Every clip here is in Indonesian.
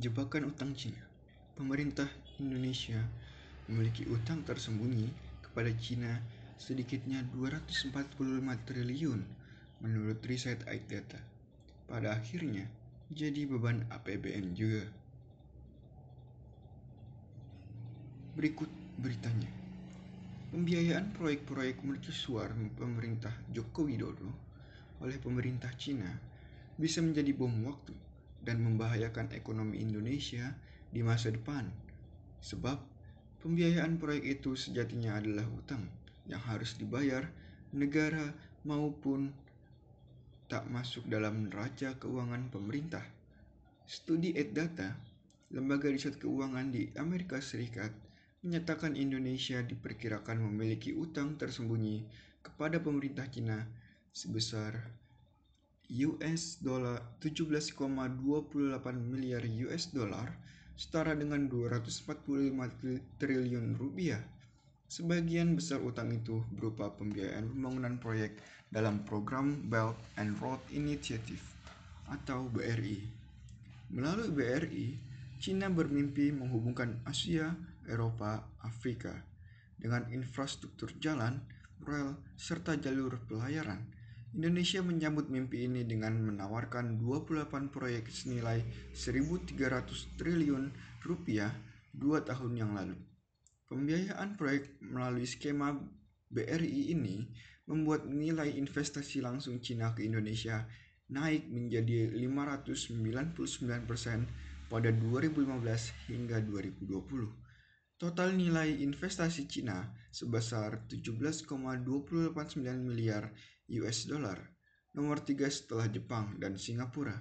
Jebakan Utang Cina Pemerintah Indonesia memiliki utang tersembunyi kepada Cina sedikitnya 245 triliun menurut riset Data. Pada akhirnya, jadi beban APBN juga. Berikut beritanya. Pembiayaan proyek-proyek mercusuar pemerintah Joko Widodo oleh pemerintah Cina bisa menjadi bom waktu dan membahayakan ekonomi Indonesia di masa depan. Sebab pembiayaan proyek itu sejatinya adalah utang yang harus dibayar negara maupun tak masuk dalam neraca keuangan pemerintah. Studi Data, lembaga riset keuangan di Amerika Serikat, menyatakan Indonesia diperkirakan memiliki utang tersembunyi kepada pemerintah Cina sebesar US dollar 17,28 miliar US dollar setara dengan 245 triliun rupiah. Sebagian besar utang itu berupa pembiayaan pembangunan proyek dalam program Belt and Road Initiative atau BRI. Melalui BRI, Cina bermimpi menghubungkan Asia, Eropa, Afrika dengan infrastruktur jalan, rel, serta jalur pelayaran Indonesia menyambut mimpi ini dengan menawarkan 28 proyek senilai 1.300 triliun rupiah dua tahun yang lalu. Pembiayaan proyek melalui skema BRI ini membuat nilai investasi langsung Cina ke Indonesia naik menjadi 599% pada 2015 hingga 2020. Total nilai investasi Cina sebesar 17,289 miliar US dollar, nomor tiga setelah Jepang dan Singapura.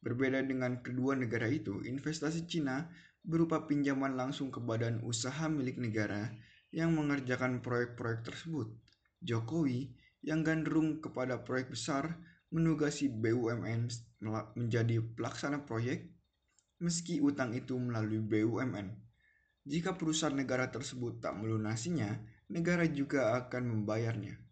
Berbeda dengan kedua negara itu, investasi Cina berupa pinjaman langsung ke badan usaha milik negara yang mengerjakan proyek-proyek tersebut. Jokowi yang gandrung kepada proyek besar menugasi BUMN menjadi pelaksana proyek meski utang itu melalui BUMN. Jika perusahaan negara tersebut tak melunasinya, negara juga akan membayarnya.